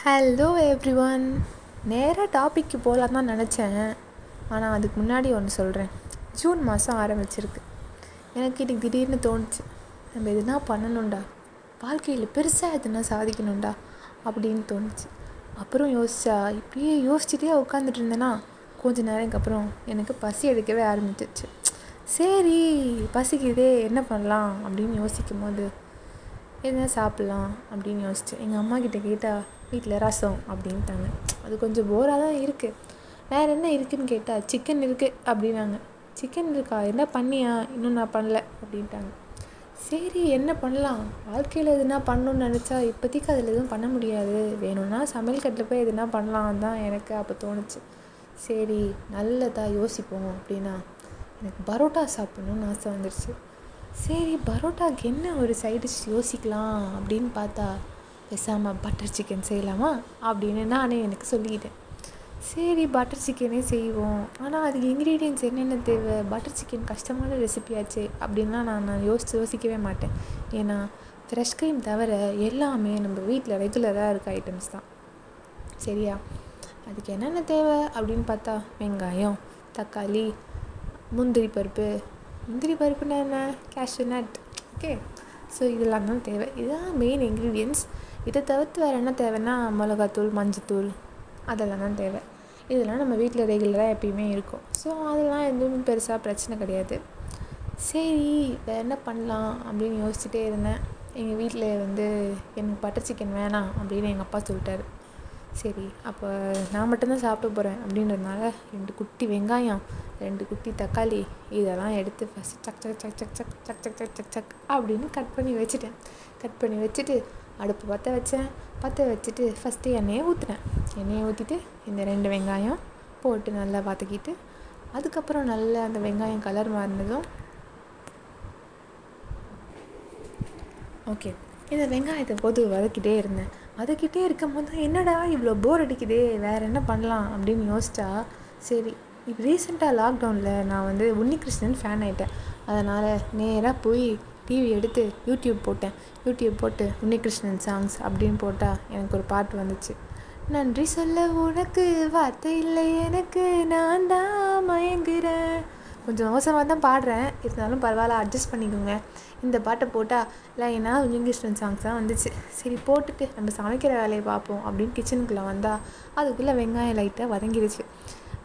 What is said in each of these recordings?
Hello everyone நேராக டாபிக்கு போகலான்னு தான் நினச்சேன். ஆனால் அதுக்கு முன்னாடி ஒன்று சொல்கிறேன் ஜூன் மாதம் ஆரம்பிச்சிருக்கு. எனக்கு இன்னைக்கு திடீர்னு தோணுச்சு. நம்ம எதுனா பண்ணணும்டா. வாழ்க்கையில் பெருசாக எதுனா சாதிக்கணும்டா அப்படின்னு தோணுச்சு. அப்புறம் யோசிச்சா இப்படியே யோசிச்சுட்டே உட்காந்துட்டு இருந்தேன்னா கொஞ்ச நேரத்துக்கு அப்புறம் எனக்கு பசி எடுக்கவே ஆரம்பிச்சிச்சு சரி பசிக்குதே என்ன பண்ணலாம் அப்படின்னு யோசிக்கும் போது எதுனா சாப்பிட்லாம் அப்படின்னு யோசித்தேன் எங்கள் அம்மா கிட்டே கேட்டால் வீட்டில் ரசம் அப்படின்ட்டாங்க. அது கொஞ்சம் போராக தான் இருக்குது வேறு என்ன இருக்குதுன்னு கேட்டால் சிக்கன் இருக்குது அப்படின்னாங்க. சிக்கன் இருக்கா? என்ன பண்ணியா? இன்னும் நான் பண்ணல அப்படின்ட்டாங்க. சரி என்ன பண்ணலாம்? வாழ்க்கையில் எதுனா பண்ணணும்னு நினச்சா இப்போதைக்கு அதில் எதுவும் பண்ண முடியாது. வேணும்னா சமையல் கட்டில் போய் எதுனா பண்ணலாம் தான் எனக்கு அப்போ தோணுச்சு. சரி நல்லதாக யோசிப்போம் அப்படின்னா எனக்கு பரோட்டா சாப்பிட்ணுன்னு ஆசை வந்துடுச்சு சரி பரோட்டாக்கு என்ன ஒரு சைடு யோசிக்கலாம் அப்படின்னு பார்த்தா பேசாமல் பட்டர் சிக்கன் செய்யலாமா? அப்படின்னு நானே எனக்கு சொல்லிக்கிட்டேன். சரி பட்டர் சிக்கனே செய்வோம். ஆனால் அதுக்கு இன்க்ரீடியன்ஸ் என்னென்ன தேவை? பட்டர் சிக்கன் கஷ்டமான ரெசிபியாச்சு அப்படின்லாம் நான் நான் யோசித்து யோசிக்கவே மாட்டேன். ஏன்னா ஃப்ரெஷ் க்ரீம் தவிர எல்லாமே நம்ம வீட்டில் ரெகுலராக இருக்க ஐட்டம்ஸ் தான். சரியா? அதுக்கு என்னென்ன தேவை? அப்படின்னு பார்த்தா வெங்காயம் தக்காளி முந்திரி பருப்பு. முந்திரி பருப்புனா என்ன? கேஷ்யூ நட் ஓகே ஸோ இதெல்லாம் தான் தேவை. இதுதான் மெயின் இன்க்ரீடியன்ஸ் இதை தவிர்த்து வேறு என்ன தேவைன்னா மிளகாத்தூள் மஞ்சத்தூள் அதெல்லாம் தான் தேவை. இதெல்லாம் நம்ம வீட்டில் ரெகுலராக எப்பயுமே இருக்கும். ஸோ அதெல்லாம் எதுவும் பெருசாக பிரச்சனை கிடையாது. சரி வேறு என்ன பண்ணலாம் அப்படின்னு யோசிச்சுட்டே இருந்தேன். எங்கள் வீட்டில் வந்து எனக்கு பட்டர் சிக்கன் வேணாம் அப்படின்னு எங்கள் அப்பா சொல்லிட்டாரு. சரி அப்போ நான் மட்டும்தான் சாப்பிட போகிறேன் அப்படின்றதுனால ரெண்டு குட்டி வெங்காயம் ரெண்டு குட்டி தக்காளி இதெல்லாம் எடுத்து ஃபஸ்ட்டு சக் சக் சக் சக் சக் சக் சக் சக் சக் சக் அப்படின்னு கட் பண்ணி வச்சுட்டேன். கட் பண்ணி வச்சுட்டு அடுப்பு பற்ற வச்சேன். பற்ற வச்சுட்டு ஃபஸ்ட்டு எண்ணெயை ஊற்றுனேன் எண்ணெயை ஊற்றிட்டு இந்த ரெண்டு வெங்காயம் போட்டு நல்லா வதக்கிட்டு அதுக்கப்புறம் நல்லா அந்த வெங்காயம் கலர் மாறினதும் ஓகே இந்த வெங்காயத்தை போது வதக்கிட்டே இருந்தேன். வதக்கிட்டே இருக்கும் போது என்னடா இவ்வளோ போர் அடிக்குதே வேறு என்ன பண்ணலாம் அப்படின்னு யோசிச்சா சரி இப்போ ரீசெண்டாக லாக்டவுனில் நான் வந்து உன்னிகிருஷ்ணன் ஃபேன் ஆகிட்டேன் அதனால் நேராக போய் டிவி எடுத்து யூடியூப் போட்டேன். யூடியூப் போட்டு உன்னிகிருஷ்ணன் சாங்ஸ் அப்படின்னு போட்டால் எனக்கு ஒரு பாட்டு வந்துச்சு. நன்றி சொல்ல உனக்கு வார்த்தை இல்லை எனக்கு நான் தான் மயங்குறேன். கொஞ்சம் மோசமாக தான் பாடுறேன். இருந்தாலும் பரவாயில்ல அட்ஜஸ்ட் பண்ணிக்கோங்க. இந்த பாட்டை போட்டால் லைனா உன்னிகிருஷ்ணன் சாங்ஸ் தான் வந்துச்சு. சரி போட்டுட்டு நம்ம சமைக்கிற வேலையை பார்ப்போம் அப்படின்னு கிச்சனுக்குள்ளே வந்தால் அதுக்குள்ளே வெங்காயம் லைட்டாக வதங்கிடுச்சு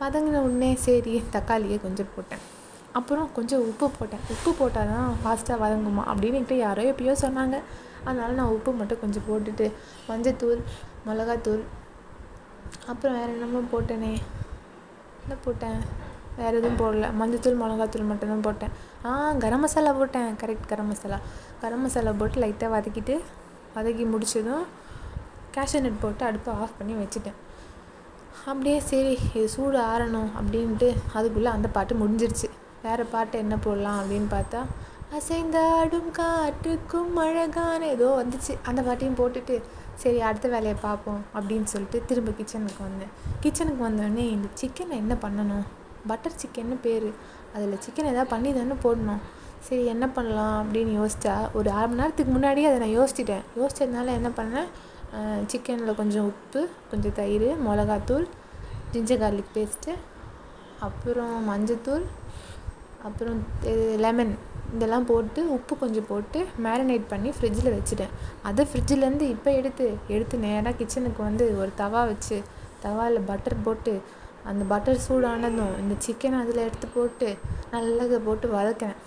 வதங்கின உடனே சரி தக்காளியை கொஞ்சம் போட்டேன். அப்புறம் கொஞ்சம் உப்பு போட்டேன். உப்பு போட்டால் தான் ஃபாஸ்ட்டாக வதங்குமா? அப்படின்னு என்கிட்ட யாரோ எப்பயோ சொன்னாங்க. அதனால் நான் உப்பு மட்டும் கொஞ்சம் போட்டுட்டு மஞ்சத்தூள் மிளகாத்தூள் அப்புறம் வேறு என்னமோ போட்டேனே. என்ன போட்டேன்? வேறு எதுவும் போடல. மஞ்சத்தூள் மிளகாத்தூள் மட்டும்தான் போட்டேன். ஆ கரம் மசாலா போட்டேன். கரெக்ட் கரம் மசாலா. கரம் மசாலா போட்டு லைட்டாக வதக்கிட்டு வதக்கி முடிச்சதும் கேஷ்யூ நட் போட்டு அடுப்பை ஆஃப் பண்ணி வச்சுட்டேன். அப்படியே சரி இது சூடு ஆறணும் அப்படின்ட்டு அதுக்குள்ளே அந்த பாட்டு முடிஞ்சிருச்சு. வேறு பாட்டு என்ன போடலாம் அப்படின்னு பார்த்தா அசைந்தாடும் காற்றுக்கும் அழகான ஏதோ வந்துச்சு. அந்த பாட்டையும் போட்டுட்டு சரி அடுத்த வேலையை பார்ப்போம் அப்படின்னு சொல்லிட்டு திரும்ப கிச்சனுக்கு வந்தேன். கிச்சனுக்கு வந்தோடனே இந்த சிக்கனை என்ன பண்ணணும்? பட்டர் சிக்கன்னு பேர். அதில் சிக்கன் எதாவது பண்ணி தானே போடணும். சரி என்ன பண்ணலாம் அப்படின்னு யோசித்தா ஒரு அரை மணி நேரத்துக்கு முன்னாடியே அதை நான் யோசிச்சிட்டேன். யோசிச்சதுனால என்ன பண்ணேன்? சிக்கனில் கொஞ்சம் உப்பு கொஞ்சம் தயிர் மிளகாத்தூள் ஜிஞ்சர் கார்லிக் பேஸ்ட்டு அப்புறம் மஞ்சத்தூள் அப்புறம் லெமன் இதெல்லாம் போட்டு உப்பு கொஞ்சம் போட்டு மேரினேட் பண்ணி ஃப்ரிட்ஜில் வச்சுட்டேன். அதை ஃப்ரிட்ஜிலேருந்து இப்போ எடுத்து எடுத்து நேராக கிச்சனுக்கு வந்து ஒரு தவா வச்சு தவாவில் பட்டர் போட்டு அந்த பட்டர் சூடானதும் இந்த சிக்கனை அதில் எடுத்து போட்டு நல்லா போட்டு வதக்கினேன்.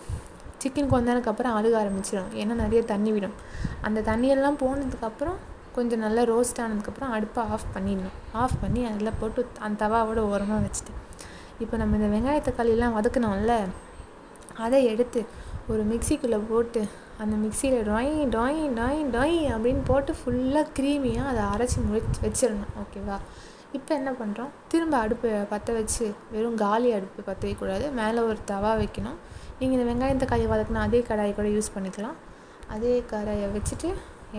சிக்கன் கொஞ்ச நேரத்துக்கு அப்புறம் அழுக ஆரம்பிச்சிடும். ஏன்னா நிறைய தண்ணி விடும். அந்த தண்ணியெல்லாம் போனதுக்கப்புறம் கொஞ்சம் நல்லா ரோஸ்ட் ஆனதுக்கப்புறம் அடுப்பை ஆஃப் பண்ணிடணும். ஆஃப் பண்ணி அதில் போட்டு அந்த தவாவோட ஓரமாக வச்சுட்டேன். இப்போ நம்ம இந்த வெங்காய வதக்கினோம்ல அதை எடுத்து ஒரு மிக்சிக்குள்ளே போட்டு அந்த மிக்சியில் டாய் டாய் டாய் டாய் அப்படின்னு போட்டு ஃபுல்லாக க்ரீமியாக அதை அரைச்சி முடிச்சு வச்சிடணும். ஓகேவா இப்போ என்ன பண்ணுறோம் திரும்ப அடுப்பு பற்ற வச்சு வெறும் காலி அடுப்பு பற்ற வைக்கக்கூடாது. மேலே ஒரு தவா வைக்கணும். நீங்கள் இந்த வெங்காயம் தக்காளி வதக்கினா அதே கடாயை கூட யூஸ் பண்ணிக்கலாம். அதே கடாயை வச்சுட்டு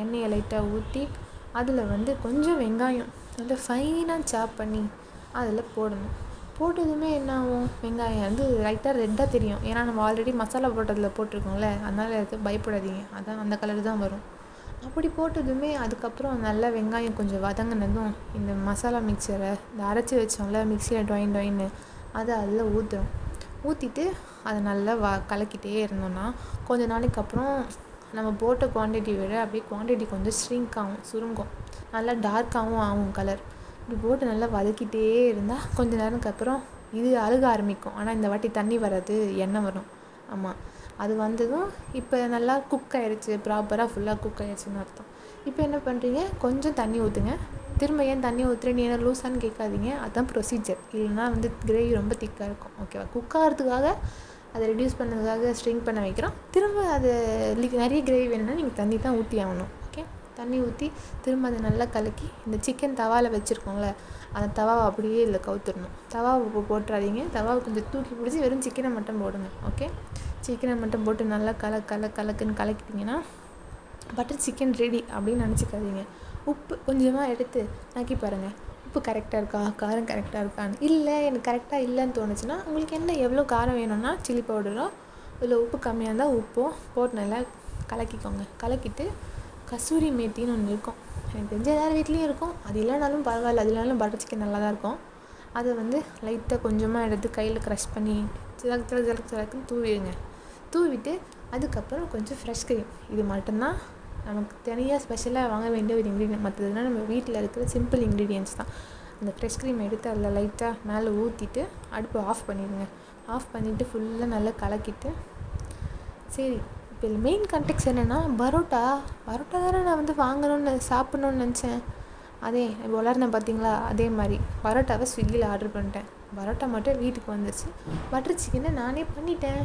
எண்ணெயை லைட்டாக ஊற்றி அதில் வந்து கொஞ்சம் வெங்காயம் நல்லா ஃபைனாக சாப் பண்ணி அதில் போடணும். போட்டதுமே என்ன ஆகும்? வெங்காயம் வந்து லைட்டாக ரெட்டாக தெரியும். ஏன்னா நம்ம ஆல்ரெடி மசாலா போட்டதில் போட்டிருக்கோம்ல அதனால் எதுவும் பயப்படாதீங்க. அதான் அந்த கலர் தான் வரும். அப்படி போட்டதுமே அதுக்கப்புறம் நல்லா வெங்காயம் கொஞ்சம் வதங்கினதும் இந்த மசாலா மிக்சரை இந்த அரைச்சி வச்சோம்ல மிக்சியில் டொயின் டொயின்னு அதை அதில் ஊற்றுறோம் ஊற்றிட்டு அதை நல்லா வ கலக்கிட்டே இருந்தோம்னா கொஞ்ச நாளைக்கு அப்புறம் நம்ம போட்ட குவான்டிட்டி விட அப்படியே குவான்டிட்டி கொஞ்சம் ஷ்ரிங்க் ஆகும் சுருங்கும். நல்லா டார்க்காகவும் ஆகும் கலர் இப்படி போட்டு நல்லா வதக்கிட்டே இருந்தால் கொஞ்ச நேரத்துக்கு அப்புறம் இது அழுக ஆரம்பிக்கும். ஆனால் இந்த வாட்டி தண்ணி வராது எண்ணெய் வரும். ஆமாம் அது வந்ததும் இப்போ நல்லா குக் ஆயிடுச்சு ப்ராப்பராக ஃபுல்லாக குக் ஆயிடுச்சுன்னு அர்த்தம். இப்போ என்ன பண்ணுறீங்க கொஞ்சம் தண்ணி ஊற்றுங்க திரும்ப ஏன் தண்ணி ஊற்றுற நீ என்ன லூஸான்னு கேட்காதீங்க. அதுதான் ப்ரொசீஜர் இல்லைனா வந்து கிரேவி ரொம்ப திக்காக இருக்கும். ஓகேவா குக் ஆகிறதுக்காக அதை ரெடியூஸ் பண்ணதுக்காக ஸ்ட்ரிங் பண்ண வைக்கிறோம். திரும்ப அது நிறைய கிரேவி வேணும்னா நீங்கள் தண்ணி தான் ஊற்றி ஆகணும். தண்ணி ஊற்றி திரும்ப அதை நல்லா கலக்கி இந்த சிக்கன் தவாவில் வச்சுருக்கோம்ல அந்த தவாவை அப்படியே இதில் கவுத்துடணும். தவாவை போட்டுறாதீங்க. தவாவை கொஞ்சம் தூக்கி பிடிச்சி வெறும் சிக்கனை மட்டும் போடுங்க ஓகே சிக்கனை மட்டும் போட்டு நல்லா கல கல கலக்குன்னு கலக்கிட்டிங்கன்னா பட்டர் சிக்கன் ரெடி அப்படின்னு நினச்சிக்காதீங்க. உப்பு கொஞ்சமாக எடுத்து நக்கி பாருங்கள் உப்பு கரெக்டாக இருக்கா? காரம் கரெக்டாக இருக்கான்னு. இல்லை எனக்கு கரெக்டாக இல்லைன்னு தோணுச்சுன்னா உங்களுக்கு என்ன எவ்வளோ காரம் வேணும்னா சில்லி பவுடரோ இல்லை உப்பு கம்மியாக இருந்தால் உப்பும் போட்டு நல்லா கலக்கிக்கோங்க. கலக்கிட்டு கசூரி மேத்தின்னு ஒன்று இருக்கும். எனக்கு தெரிஞ்ச எல்லார் வீட்லேயும் இருக்கும். அது இல்லைனாலும் பரவாயில்ல. அது இல்லைனாலும் பட்டர் சிக்கன் நல்லா தான் இருக்கும். அதை வந்து லைட்டாக கொஞ்சமாக எடுத்து கையில் க்ரஷ் பண்ணி சிலக்கு சிலக்கு சிலக்கு சிலக்குன்னு தூவிடுங்க. தூவிட்டு அதுக்கப்புறம் கொஞ்சம் ஃப்ரெஷ் க்ரீம் இது மட்டும்தான் நமக்கு தனியாக ஸ்பெஷலாக வாங்க வேண்டிய ஒரு இன்க்ரீடியன்ட் மற்றதுனால் நம்ம வீட்டில் இருக்கிற சிம்பிள் இன்க்ரீடியன்ஸ் தான். அந்த ஃப்ரெஷ் க்ரீம் எடுத்து அதில் லைட்டாக மேலே ஊற்றிட்டு அடுப்பு ஆஃப் பண்ணிடுங்க. ஆஃப் பண்ணிவிட்டு ஃபுல்லாக நல்லா கலக்கிட்டு சரி இப்போ மெயின் கண்டெக்ஸ் என்னென்னா பரோட்டா. பரோட்டா தானே நான் வந்து வாங்கணும்னு சாப்பிட்ணுன்னு நினச்சேன். அதே வளர்ந்தேன் பார்த்தீங்களா அதே மாதிரி. பரோட்டாவை ஸ்விக்கியில் ஆர்டர் பண்ணிட்டேன். பரோட்டா மட்டும் வீட்டுக்கு வந்துருச்சு பட்டர் சிக்கனை நானே பண்ணிட்டேன்.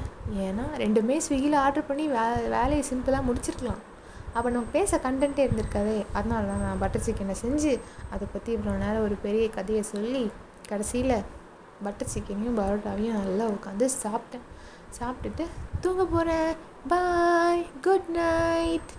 ஏன்னா ரெண்டுமே ஸ்விக்கியில் ஆர்டர் பண்ணி வே வேலையை சிம்பிளாக முடிச்சிருக்கலாம். அப்போ நம்ம பேச கண்டென்ட்டே இருந்திருக்காதே. அதனால தான் நான் பட்டர் சிக்கனை செஞ்சு அதை பற்றி இவ்வளோ நேரம் ஒரு பெரிய கதையை சொல்லி கடைசியில் பட்டர் சிக்கனையும் பரோட்டாவையும் நல்லா உட்காந்து சாப்பிட்டேன். சாப்பிட்டுட்டு தூங்க போகிறேன் பாய் குட் நைட்